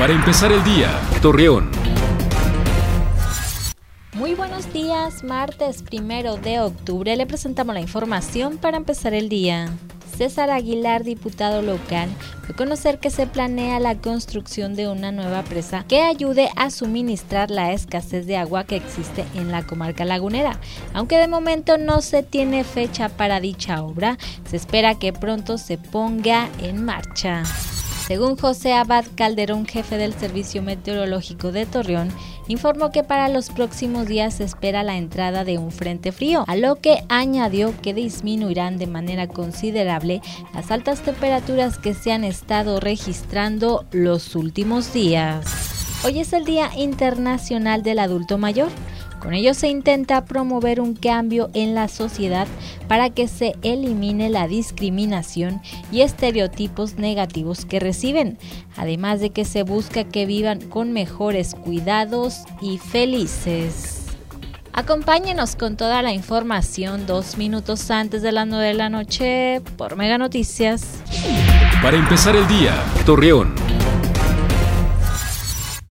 Para empezar el día, Torreón. Muy buenos días, martes primero de octubre le presentamos la información para empezar el día. César Aguilar, diputado local, fue conocer que se planea la construcción de una nueva presa que ayude a suministrar la escasez de agua que existe en la comarca lagunera. Aunque de momento no se tiene fecha para dicha obra, se espera que pronto se ponga en marcha. Según José Abad Calderón, jefe del Servicio Meteorológico de Torreón, informó que para los próximos días se espera la entrada de un frente frío, a lo que añadió que disminuirán de manera considerable las altas temperaturas que se han estado registrando los últimos días. Hoy es el Día Internacional del Adulto Mayor. Con ello se intenta promover un cambio en la sociedad para que se elimine la discriminación y estereotipos negativos que reciben, además de que se busca que vivan con mejores cuidados y felices. Acompáñenos con toda la información dos minutos antes de las 9 de la noche por Mega Noticias. Para empezar el día, Torreón.